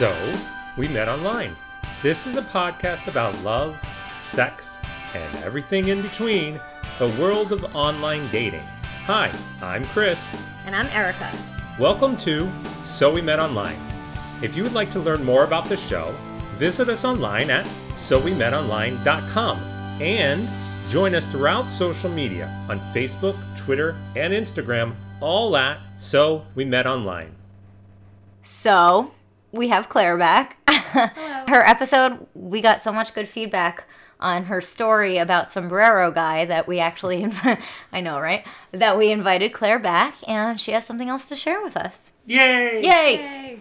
So, we met online. This is a podcast about love, sex, and everything in between the world of online dating. Hi, I'm Chris. And I'm Erica. Welcome to So We Met Online. If you would like to learn more about the show, visit us online at sowemetonline.com and join us throughout social media on Facebook, Twitter, and Instagram, all at So We Met Online. So, we have Claire back. her episode, we got so much good feedback on her story about sombrero guy that we actually I know, right? That we invited Claire back and she has something else to share with us. Yay! Yay! Yay.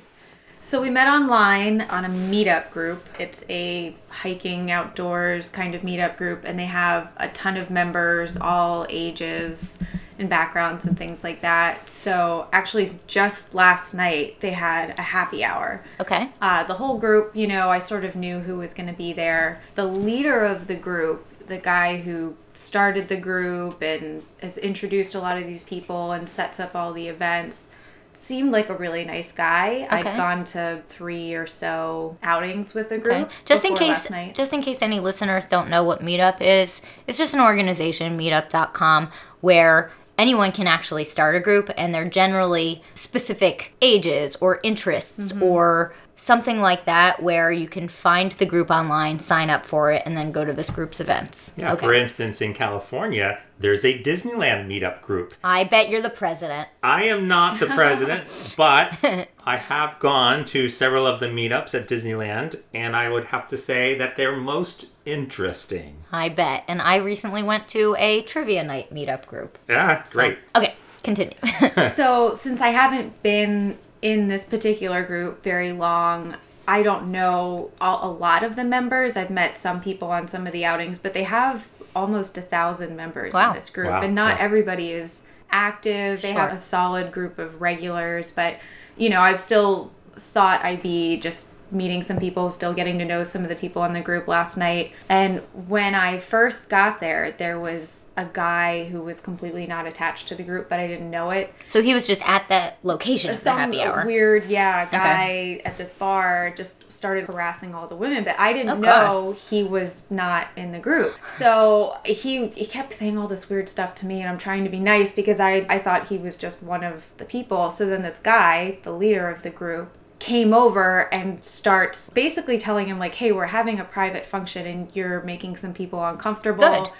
So we met online on a meetup group. It's a hiking outdoors kind of meetup group, and they have a ton of members, all ages and backgrounds and things like that. So actually, just last night they had a happy hour. Okay. Uh, the whole group, you know, I sort of knew who was going to be there. The leader of the group, the guy who started the group and has introduced a lot of these people and sets up all the events seemed like a really nice guy. Okay. I've gone to three or so outings with the group. Okay. Just in case just in case any listeners don't know what Meetup is, it's just an organization, meetup.com, where anyone can actually start a group and they're generally specific ages or interests Mm-hmm. or something like that where you can find the group online, sign up for it and then go to this group's events. Yeah, for instance, in California, there's a Disneyland meetup group. I bet you're the president. I am not the president, but I have gone to several of the meetups at Disneyland, and I would have to say that they're most interesting. I bet. And I recently went to a trivia night meetup group. Yeah, great. Okay, continue. so since I haven't been in this particular group very long, I don't know all, a lot of the members. I've met some people on some of the outings, but they have almost a thousand members Wow. in this group, Wow, and not wow. everybody is active. They have a solid group of regulars, but you know, I've still thought I'd be just meeting some people, still getting to know some of the people in the group last night. And when I first got there, there was a guy who was completely not attached to the group, but I didn't know it. So he was just at the location of the some happy hour. weird yeah guy at this bar just started harassing all the women but i didn't Oh, know he was not in the group. So he he kept saying all this weird stuff to me and i'm trying to be nice because i i thought he was just one of the people. So then this guy the leader of the group came over and starts basically telling him like hey we're having a private function and you're making some people uncomfortable. Good.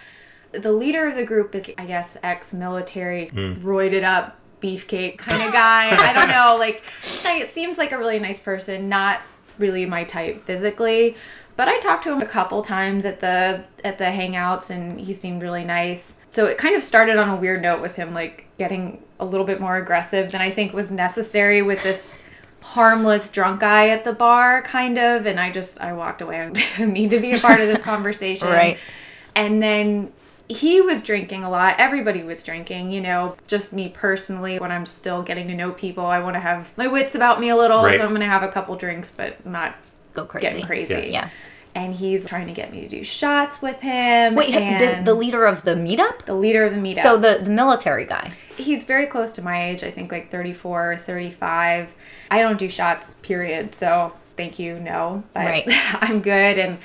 The leader of the group is i guess ex-military hmm. roided up beefcake kind of guy. I don't know like it seems like a really nice person not really my type physically but i talked to him a couple times at the at the hangouts and he seemed really nice. So it kind of started on a weird note with him like getting a little bit more aggressive than i think was necessary with this harmless drunk guy at the bar kind of and i just i walked away. I didn't need to be a part of this conversation. Right. and then he was drinking a lot. Everybody was drinking, you know. Just me personally, when I'm still getting to know people, I want to have my wits about me a little. Right. So I'm going to have a couple drinks, but not Go crazy. getting crazy. Yeah. Yeah. And he's trying to get me to do shots with him. Wait, the, the leader of the meetup? the leader of the meetup. So the, the military guy. he's very close to my age. I think like 34, 35. I don't do shots, period. So thank you, no. But Right. I'm good. And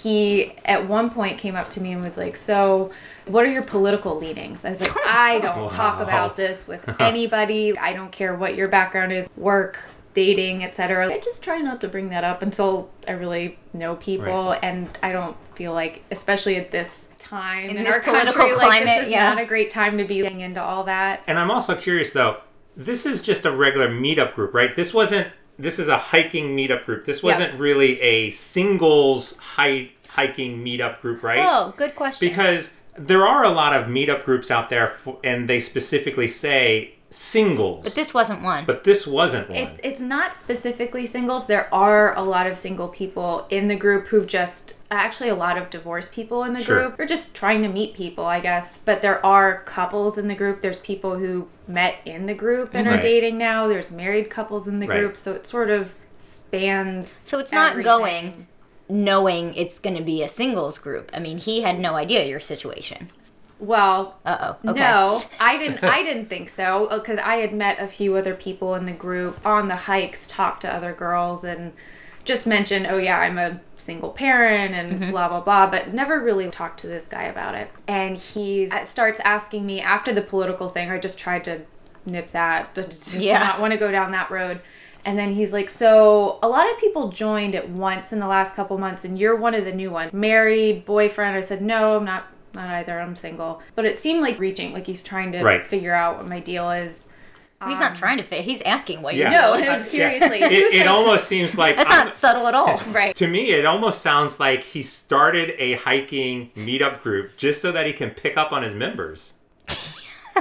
he at one point came up to me and was like, So, what are your political leanings? I was like, I don't talk about this with anybody. I don't care what your background is, work, dating, etc. I just try not to bring that up until I really know people Right. and I don't feel like especially at this time In in, this our political country like climate, this is yeah. not a great time to be getting into all that. And I'm also curious though, this is just a regular meetup group, right? This wasn't this is a hiking meetup group. This wasn't really a singles hike hiking meetup group, right? Oh, good question. Because there are a lot of meetup groups out there f and they specifically say singles. but this wasn't one. but this wasn't one. It's it's not specifically singles. There are a lot of single people in the group who've just actually a lot of divorced people in the Sure. group. They're just trying to meet people, I guess. But there are couples in the group. There's people who met in the group and Right. are dating now. There's married couples in the Right. group. So it sort of spans. So it's not going knowing it's going to be a singles group. I mean, he had no idea your situation. Well, uh oh. Okay. No, I didn't. I didn't think so because I had met a few other people in the group on the hikes, talked to other girls, and just mentioned, "Oh yeah, I'm a single parent," and mm-hmm. blah blah blah. But never really talked to this guy about it. And he starts asking me after the political thing. I just tried to nip that. To, to yeah. not want to go down that road. And then he's like, So a lot of people joined at once in the last couple months, and you're one of the new ones. Married, boyfriend. I said, No, I'm not not either. I'm single. But it seemed like reaching, like he's trying to right. figure out what my deal is. He's not um, trying to fit. He's asking what yeah. you know. No, seriously. Yeah. It, it almost seems like that's I'm, not subtle at all. right. To me, it almost sounds like he started a hiking meetup group just so that he can pick up on his members.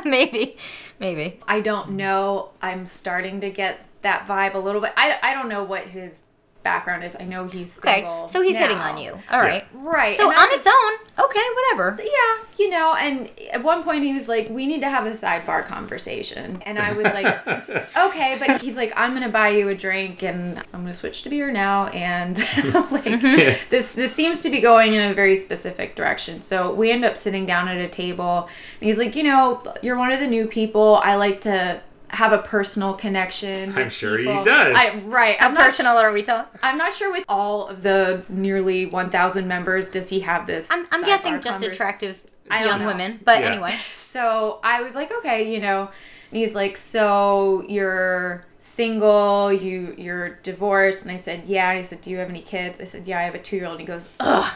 maybe, maybe. I don't know. I'm starting to get that vibe a little bit. I, I don't know what his background is. I know he's okay. So he's now. hitting on you. All right. Yeah. Right. So and on its own, okay, whatever. Yeah, you know, and at one point he was like, "We need to have a sidebar conversation," and I was like, "Okay," but he's like, "I'm gonna buy you a drink, and I'm gonna switch to beer now," and like mm-hmm. this this seems to be going in a very specific direction. So we end up sitting down at a table, and he's like, "You know, you're one of the new people. I like to." Have a personal connection. I'm sure people. he does. I, right. How personal sh- are we talking? I'm not sure with all of the nearly 1,000 members, does he have this? I'm, I'm guessing just converse- attractive young women. But yeah. anyway. So I was like, okay, you know, and he's like, so you're single, you you're divorced, and I said, yeah. And he said, do you have any kids? I said, yeah, I have a two year old. And he goes, ugh.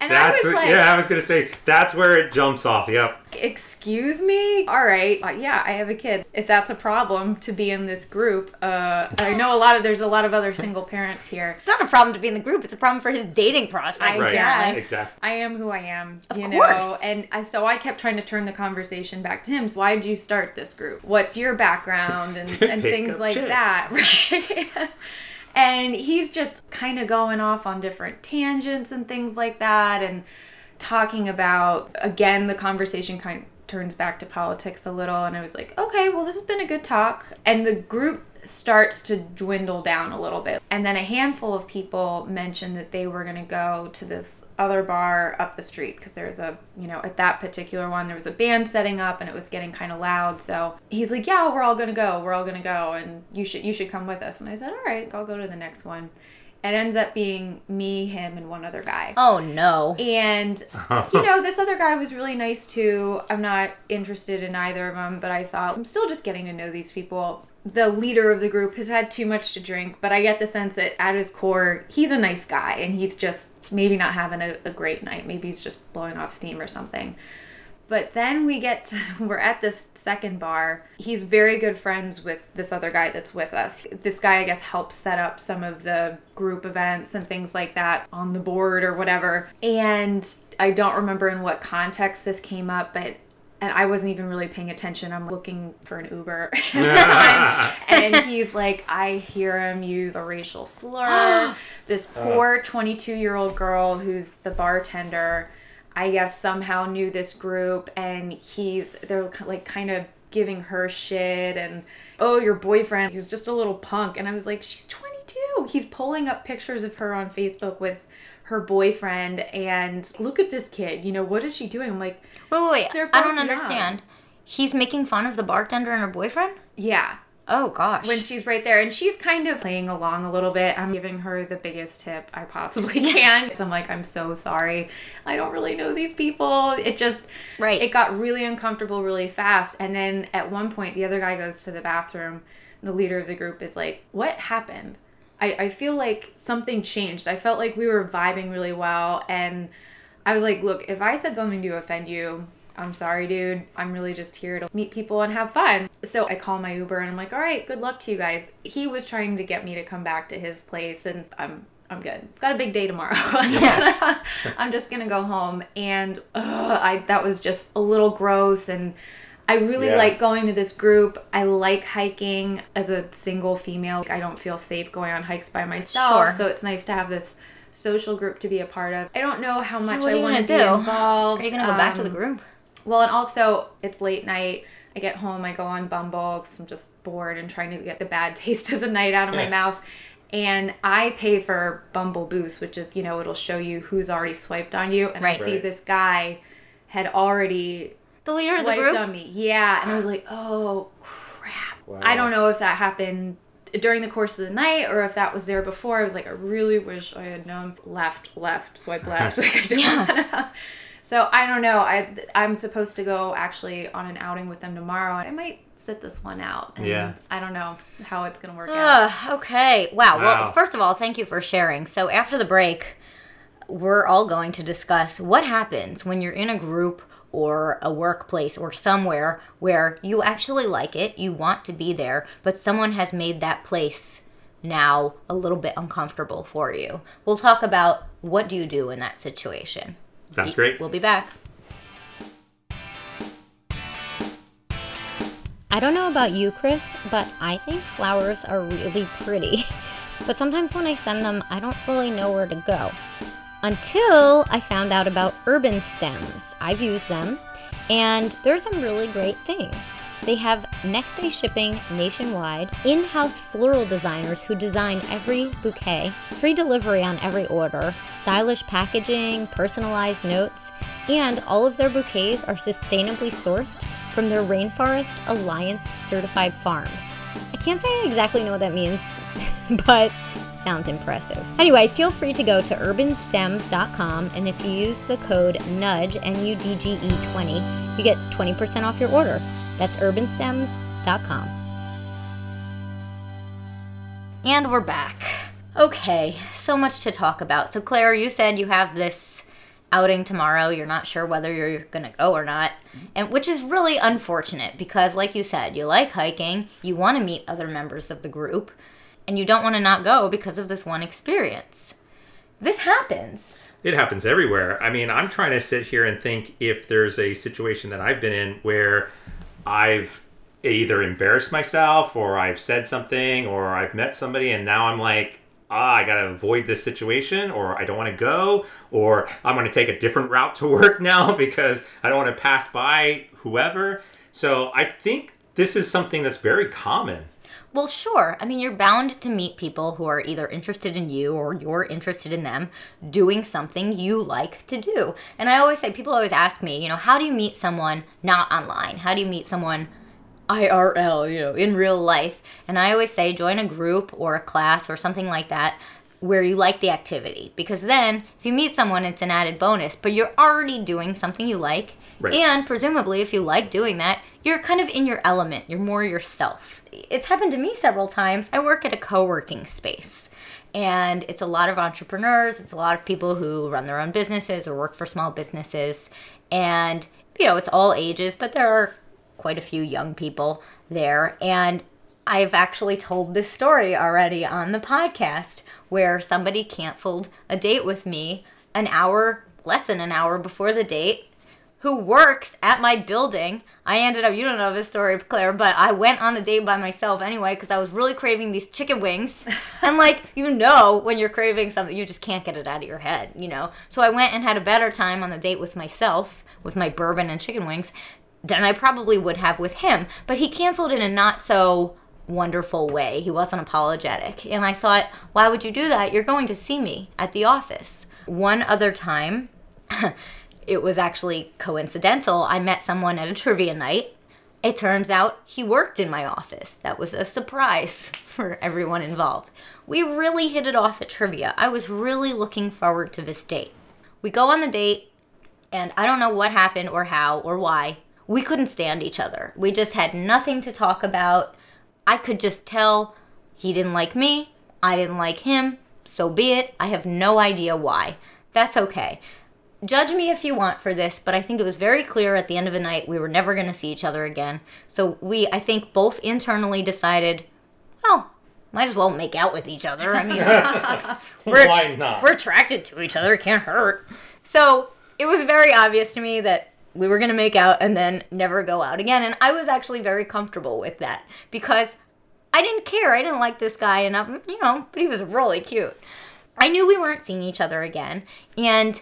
And that's what, like, yeah, I was gonna say that's where it jumps off. Yep. Excuse me. All right. Uh, yeah, I have a kid. If that's a problem to be in this group, uh, I know a lot of there's a lot of other single parents here. It's not a problem to be in the group. It's a problem for his dating prospects. Right. Guess. Exactly. I am who I am. Of you course. know, and I, so I kept trying to turn the conversation back to him. So why did you start this group? What's your background and, and things like chicks. that, right? And he's just kind of going off on different tangents and things like that and talking about again the conversation kind of turns back to politics a little. And i was like okay well this has been a good talk. And the group starts to dwindle down a little bit. And then a handful of people mentioned that they were going to go to this other bar up the street because there's a, you know, at that particular one, there was a band setting up and it was getting kind of loud. So he's like, yeah, we're all going to go. We're all going to go. And you should, you should come with us. And I said, all right, I'll go to the next one it ends up being me, him, and one other guy. Oh no. And you know, this other guy was really nice too. I'm not interested in either of them, but I thought I'm still just getting to know these people. The leader of the group has had too much to drink, but I get the sense that at his core, he's a nice guy and he's just maybe not having a, a great night. Maybe he's just blowing off steam or something. But then we get to, we're at this second bar. He's very good friends with this other guy that's with us. This guy, I guess, helps set up some of the group events and things like that on the board or whatever. And I don't remember in what context this came up, but and I wasn't even really paying attention. I'm looking for an Uber and he's like, I hear him use a racial slur. this poor 22 year old girl who's the bartender I guess somehow knew this group and he's they're like kind of giving her shit and oh your boyfriend he's just a little punk. And I was like she's 22 he's pulling up pictures of her on Facebook with her boyfriend and look at this kid. You know what is she doing? I'm like wait wait wait. I don't understand. He's making fun of the bartender and her boyfriend? Yeah Oh gosh. When she's right there and she's kind of playing along a little bit. I'm giving her the biggest tip I possibly can. so I'm like, I'm so sorry. I don't really know these people. It just right. It got really uncomfortable really fast. And then at one point the other guy goes to the bathroom. The leader of the group is like, What happened? I, I feel like something changed. I felt like we were vibing really well and I was like, look, if I said something to offend you, I'm sorry, dude. I'm really just here to meet people and have fun. So I call my Uber and I'm like, all right, good luck to you guys. He was trying to get me to come back to his place and I'm I'm good. Got a big day tomorrow. Yeah. I'm just gonna go home, and ugh, I that was just a little gross. And I really yeah. like going to this group. I like hiking as a single female. I don't feel safe going on hikes by myself, sure. so it's nice to have this social group to be a part of. I don't know how much I want to be involved. Are you gonna go um, back to the um, group? Well, and also it's late night. I get home, I go on Bumble because I'm just bored and trying to get the bad taste of the night out of my mouth. And I pay for Bumble Boost, which is, you know, it'll show you who's already swiped on you. And right. I see right. this guy had already The leader of the swiped group. on me. Yeah, and I was like, oh crap. Wow. I don't know if that happened during the course of the night or if that was there before. I was like, I really wish I had known. Left, left, swipe left. like I didn't wanna- So I don't know. I I'm supposed to go actually on an outing with them tomorrow. I might sit this one out. And Yeah. I don't know how it's gonna work out. Okay. Wow. Wow. Well, first of all, thank you for sharing. So after the break, we're all going to discuss what happens when you're in a group or a workplace or somewhere where you actually like it, you want to be there, but someone has made that place now a little bit uncomfortable for you. We'll talk about what do you do in that situation. Sounds great. We'll be back. I don't know about you, Chris, but I think flowers are really pretty. But sometimes when I send them, I don't really know where to go. Until I found out about UrbanStems. I've used them, and there's some really great things. They have next day shipping nationwide, in house floral designers who design every bouquet, free delivery on every order, stylish packaging, personalized notes, and all of their bouquets are sustainably sourced from their Rainforest Alliance certified farms. I can't say I exactly know what that means, but sounds impressive. Anyway, feel free to go to urbanstems.com and if you use the code NUDGE, N U D G E 20, you get 20% off your order. That's urbanstems.com. And we're back. Okay, so much to talk about. So, Claire, you said you have this outing tomorrow. You're not sure whether you're going to go or not. And which is really unfortunate because like you said, you like hiking, you want to meet other members of the group, and you don't want to not go because of this one experience. This happens. It happens everywhere. I mean, I'm trying to sit here and think if there's a situation that I've been in where I've either embarrassed myself or I've said something or I've met somebody and now I'm like, ah, I gotta avoid this situation or I don't wanna go or I'm gonna take a different route to work now because I don't wanna pass by whoever. So I think this is something that's very common. Well, sure. I mean, you're bound to meet people who are either interested in you or you're interested in them doing something you like to do. And I always say, people always ask me, you know, how do you meet someone not online? How do you meet someone IRL, you know, in real life? And I always say, join a group or a class or something like that where you like the activity. Because then, if you meet someone, it's an added bonus, but you're already doing something you like. Right. And presumably, if you like doing that, you're kind of in your element. You're more yourself. It's happened to me several times. I work at a co working space, and it's a lot of entrepreneurs, it's a lot of people who run their own businesses or work for small businesses. And, you know, it's all ages, but there are quite a few young people there. And I've actually told this story already on the podcast where somebody canceled a date with me an hour, less than an hour before the date, who works at my building. I ended up, you don't know this story, Claire, but I went on the date by myself anyway because I was really craving these chicken wings. and, like, you know, when you're craving something, you just can't get it out of your head, you know? So I went and had a better time on the date with myself, with my bourbon and chicken wings, than I probably would have with him. But he canceled in a not so wonderful way. He wasn't apologetic. And I thought, why would you do that? You're going to see me at the office. One other time, it was actually coincidental. I met someone at a trivia night. It turns out he worked in my office. That was a surprise for everyone involved. We really hit it off at trivia. I was really looking forward to this date. We go on the date, and I don't know what happened or how or why. We couldn't stand each other. We just had nothing to talk about. I could just tell he didn't like me, I didn't like him, so be it. I have no idea why. That's okay. Judge me if you want for this, but I think it was very clear at the end of the night we were never going to see each other again. So we, I think, both internally decided, well, might as well make out with each other. I mean, we're, Why not? we're attracted to each other. It can't hurt. So it was very obvious to me that we were going to make out and then never go out again. And I was actually very comfortable with that because I didn't care. I didn't like this guy enough, you know, but he was really cute. I knew we weren't seeing each other again. And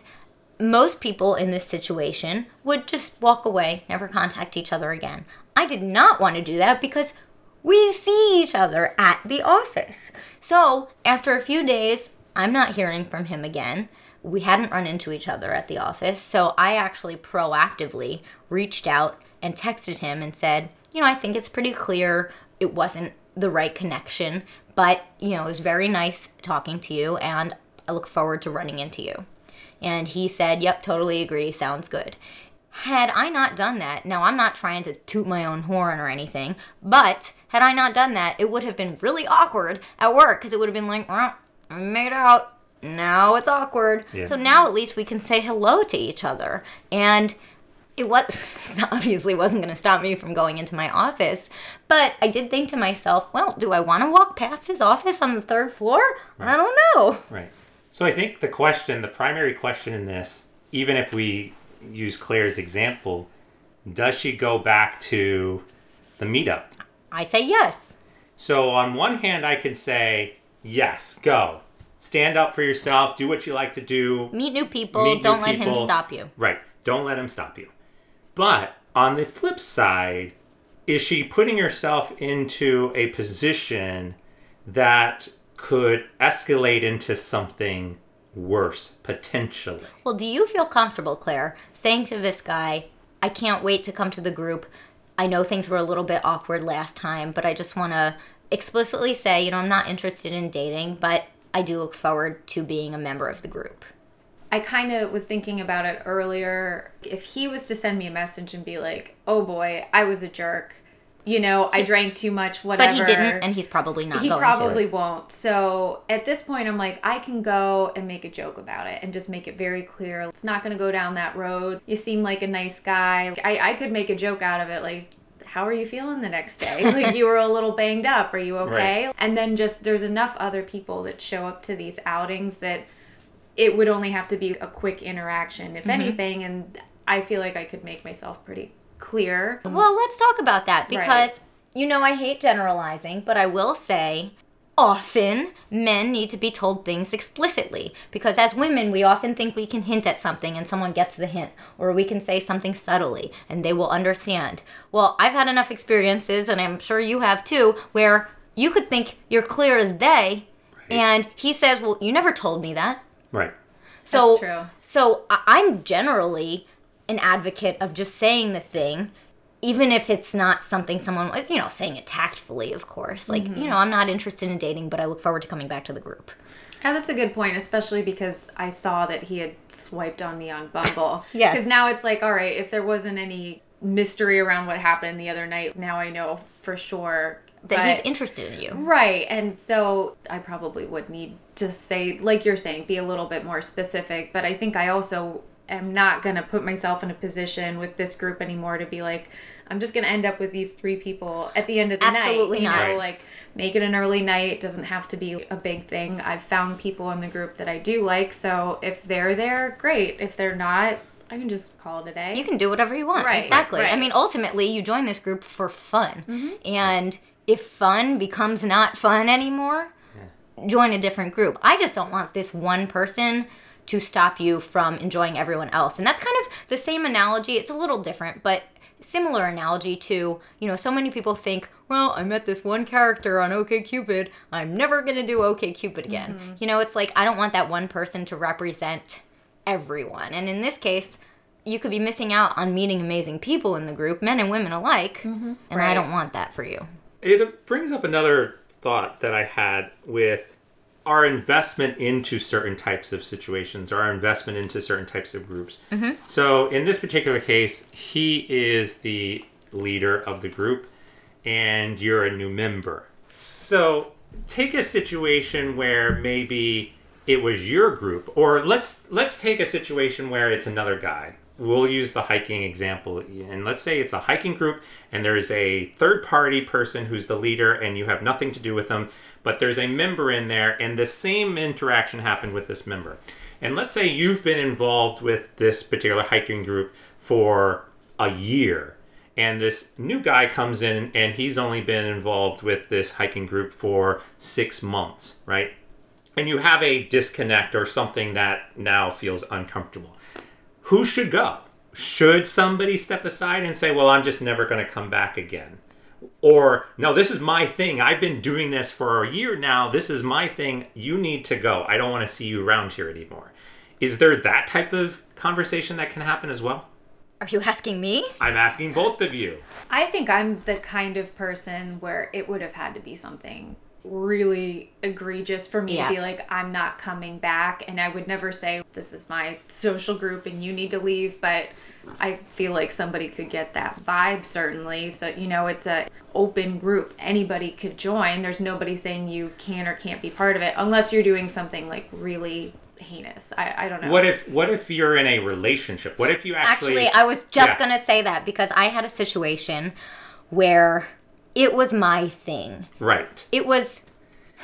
most people in this situation would just walk away, never contact each other again. I did not want to do that because we see each other at the office. So, after a few days, I'm not hearing from him again. we hadn't run into each other at the office. So I actually proactively reached out and texted him and said, you know, I think it's pretty clear it wasn't the right connection, but, you know, it was very nice talking to you and I look forward to running into you. And he said, yep, totally agree, sounds good. Had I not done that, now I'm not trying to toot my own horn or anything, but had I not done that, it would have been really awkward at work because it would have been like, well, I made out. Now it's awkward. Yeah. So now at least we can say hello to each other. And it was obviously wasn't going to stop me from going into my office, but I did think to myself, well, do I want to walk past his office on the third floor? I don't know. Right. So I think the question, the primary question in this, even if we use Claire's example, does she go back to the meetup? I say yes. So on one hand, I can say, yes, go. Stand up for yourself, do what you like to do. Meet new people. Meet don't let him stop you. Right. Don't let him stop you. But on the flip side, is she putting herself into a position that could escalate into something worse, potentially? Well, do you feel comfortable, Claire, saying to this guy, I can't wait to come to the group. I know things were a little bit awkward last time, but I just want to explicitly say, you know, I'm not interested in dating, but I do look forward to being a member of the group. I kind of was thinking about it earlier. If he was to send me a message and be like, "Oh boy, I was a jerk," you know, I drank too much, whatever. But he didn't, and he's probably not he probably won't. So at this point, I'm like, I can go and make a joke about it and just make it very clear. It's not going to go down that road. You seem like a nice guy. I, I could make a joke out of it, like, how are you feeling the next day? like you were a little banged up. Are you okay? Right. And then just there's enough other people that show up to these outings that it would only have to be a quick interaction, if mm-hmm. anything. And I feel like I could make myself pretty clear. Well, let's talk about that Right. because you know I hate generalizing, but I will say often men need to be told things explicitly because as women we often think we can hint at something and someone gets the hint or we can say something subtly and they will understand. Well, I've had enough experiences and I'm sure you have too where you could think you're clear as day and he says, "Well, you never told me that." Right. So That's true. So I'm generally an advocate of just saying the thing, even if it's not something someone was, you know saying it tactfully, of course. Like Mm-hmm. you know, I'm not interested in dating, but I look forward to coming back to the group. And that's a good point, especially because I saw that he had swiped on me on Bumble. Yes. Because now it's like, all right, if there wasn't any mystery around what happened the other night, now I know for sure That But- he's interested in you. Right. And so I probably would need to say, like you're saying, be a little bit more specific. But I think I also am not going to put myself in a position with this group anymore to be like, I'm just going to end up with these three people at the end of the Absolutely night. you not. know, Right. Like, make it an early night. It doesn't have to be a big thing. I've found people in the group that I do like. So if they're there, great. If they're not, I can just call it a day. You can do whatever you want. Right, exactly. I right. Mm-hmm. mean, ultimately, you join this group for fun. And if fun becomes not fun anymore, join a different group. I just don't want this one person to stop you from enjoying everyone else. And that's kind of the same analogy. It's a little different, but similar analogy to, you know, so many people think, well, I met this one character on OKCupid. I'm never going to do OKCupid again. Mm-hmm. You know, it's like I don't want that one person to represent everyone. And in this case, you could be missing out on meeting amazing people in the group, men and women alike. And I don't want that for you. It brings up another thought that I had with our investment into certain types of situations, our investment into certain types of groups. Mm-hmm. So, in this particular case, he is the leader of the group, and you're a new member. So, take a situation where maybe it was your group, or let's let's take a situation where it's another guy. We'll use the hiking example, and let's say it's a hiking group, and there's a third party person who's the leader, and you have nothing to do with them, but there's a member in there, and the same interaction happened with this member. And let's say you've been involved with this particular hiking group for a year, and this new guy comes in, and he's only been involved with this hiking group for six months, right? and you have a disconnect or something that now feels uncomfortable. Who should go? Should somebody step aside and say, Well, I'm just never going to come back again? Or, No, this is my thing. I've been doing this for a year now. This is my thing. You need to go. I don't want to see you around here anymore. Is there that type of conversation that can happen as well? Are you asking me? I'm asking both of you. I think I'm the kind of person where it would have had to be something really egregious for me Yeah. to be like, I'm not coming back. And I would never say, This is my social group and you need to leave. But I feel like somebody could get that vibe, certainly. So, you know, it's a open group. Anybody could join. There's nobody saying you can or can't be part of it unless you're doing something like really heinous. I, I don't know. What if what if you're in a relationship? What if you actually, Actually, I was just Yeah. gonna say that because I had a situation where it was my thing. right? It was.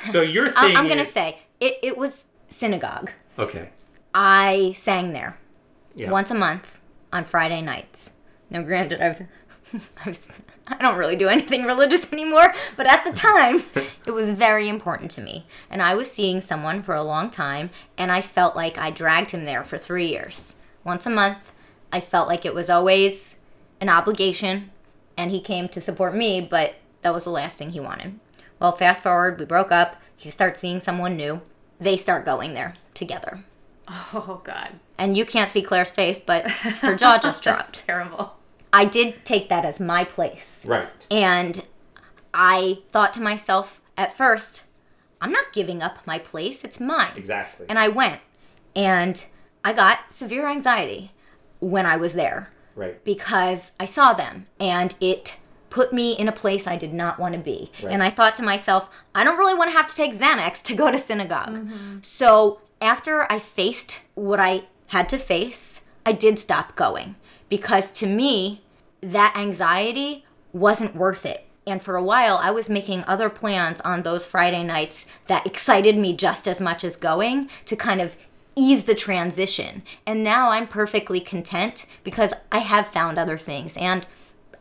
So your I- thing I'm gonna say it. It was synagogue. okay. I sang there Yeah. once a month on Friday nights. Now, granted, I've. I, was, I don't really do anything religious anymore, but at the time, it was very important to me. And I was seeing someone for a long time, and I felt like I dragged him there for three years. Once a month, I felt like it was always an obligation, and he came to support me, but that was the last thing he wanted. Well, fast forward, we broke up. He starts seeing someone new. They start going there together. Oh, God. And you can't see Claire's face, but her jaw just dropped. Terrible. I did take that as my place. Right. And I thought to myself at first, I'm not giving up my place, it's mine. Exactly. And I went. And I got severe anxiety when I was there right. because I saw them and it put me in a place I did not want to be. Right. And I thought to myself, I don't really want to have to take Xanax to go to synagogue. Mm-hmm. So after I faced what I had to face, I did stop going because to me, that anxiety wasn't worth it. And for a while, I was making other plans on those Friday nights that excited me just as much as going to kind of ease the transition. And now I'm perfectly content because I have found other things. And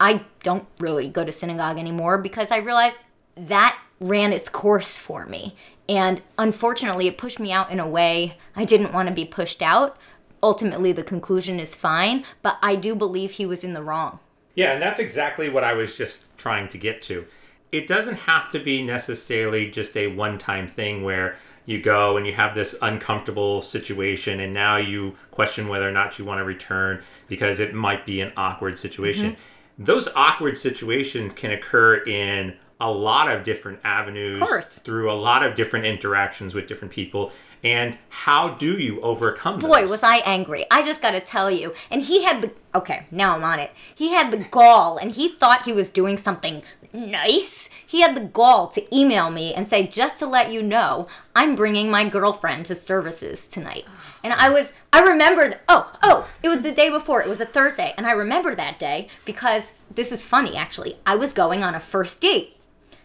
I don't really go to synagogue anymore because I realized that ran its course for me. And unfortunately, it pushed me out in a way I didn't want to be pushed out. Ultimately, the conclusion is fine, but I do believe he was in the wrong. Yeah, and that's exactly what I was just trying to get to. It doesn't have to be necessarily just a one time thing where you go and you have this uncomfortable situation and now you question whether or not you want to return because it might be an awkward situation. Mm-hmm. Those awkward situations can occur in a lot of different avenues course. through a lot of different interactions with different people. And how do you overcome Boy, those? was I angry. I just gotta tell you. And he had the. Okay, now I'm on it. He had the gall, and he thought he was doing something nice. He had the gall to email me and say, just to let you know, I'm bringing my girlfriend to services tonight. And I was. I remembered. Oh, oh, it was the day before. It was a Thursday. And I remember that day because this is funny, actually. I was going on a first date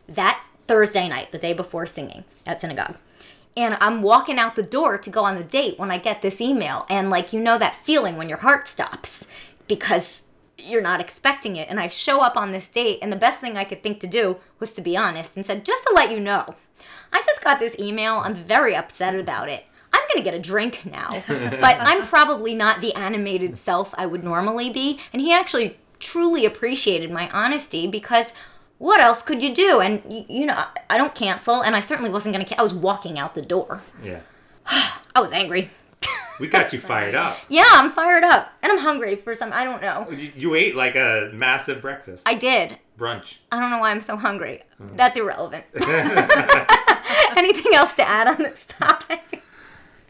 that Thursday night, the day before singing at synagogue. And I'm walking out the door to go on the date when I get this email. And, like, you know that feeling when your heart stops because you're not expecting it. And I show up on this date, and the best thing I could think to do was to be honest and said, just to let you know, I just got this email. I'm very upset about it. I'm going to get a drink now. but I'm probably not the animated self I would normally be. And he actually truly appreciated my honesty because what else could you do? And, y- you know, I don't cancel, and I certainly wasn't going to. Ca- I was walking out the door. yeah. I was angry. We got you fired up. Yeah, I'm fired up, and I'm hungry for some. I don't know. You, you ate like a massive breakfast. I did. Brunch. I don't know why I'm so hungry. Mm. That's irrelevant. Anything else to add on this topic?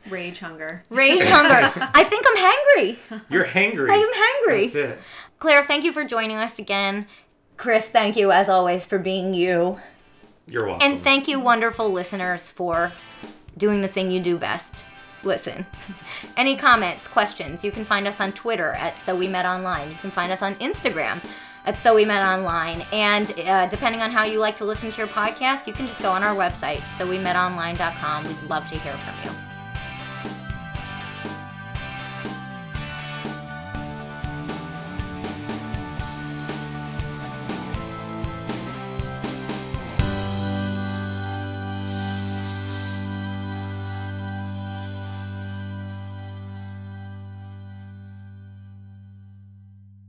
Rage hunger. Rage hunger. I think I'm hangry. You're hangry. I am hangry. That's it. Claire, thank you for joining us again. Chris, thank you as always for being you. You're welcome. And thank you, wonderful listeners, for doing the thing you do best. Listen. Any comments, questions, you can find us on Twitter at So We Met Online. You can find us on Instagram at So We Met Online. And uh, depending on how you like to listen to your podcast, you can just go on our website, SoWeMetOnline.com. We'd love to hear from you.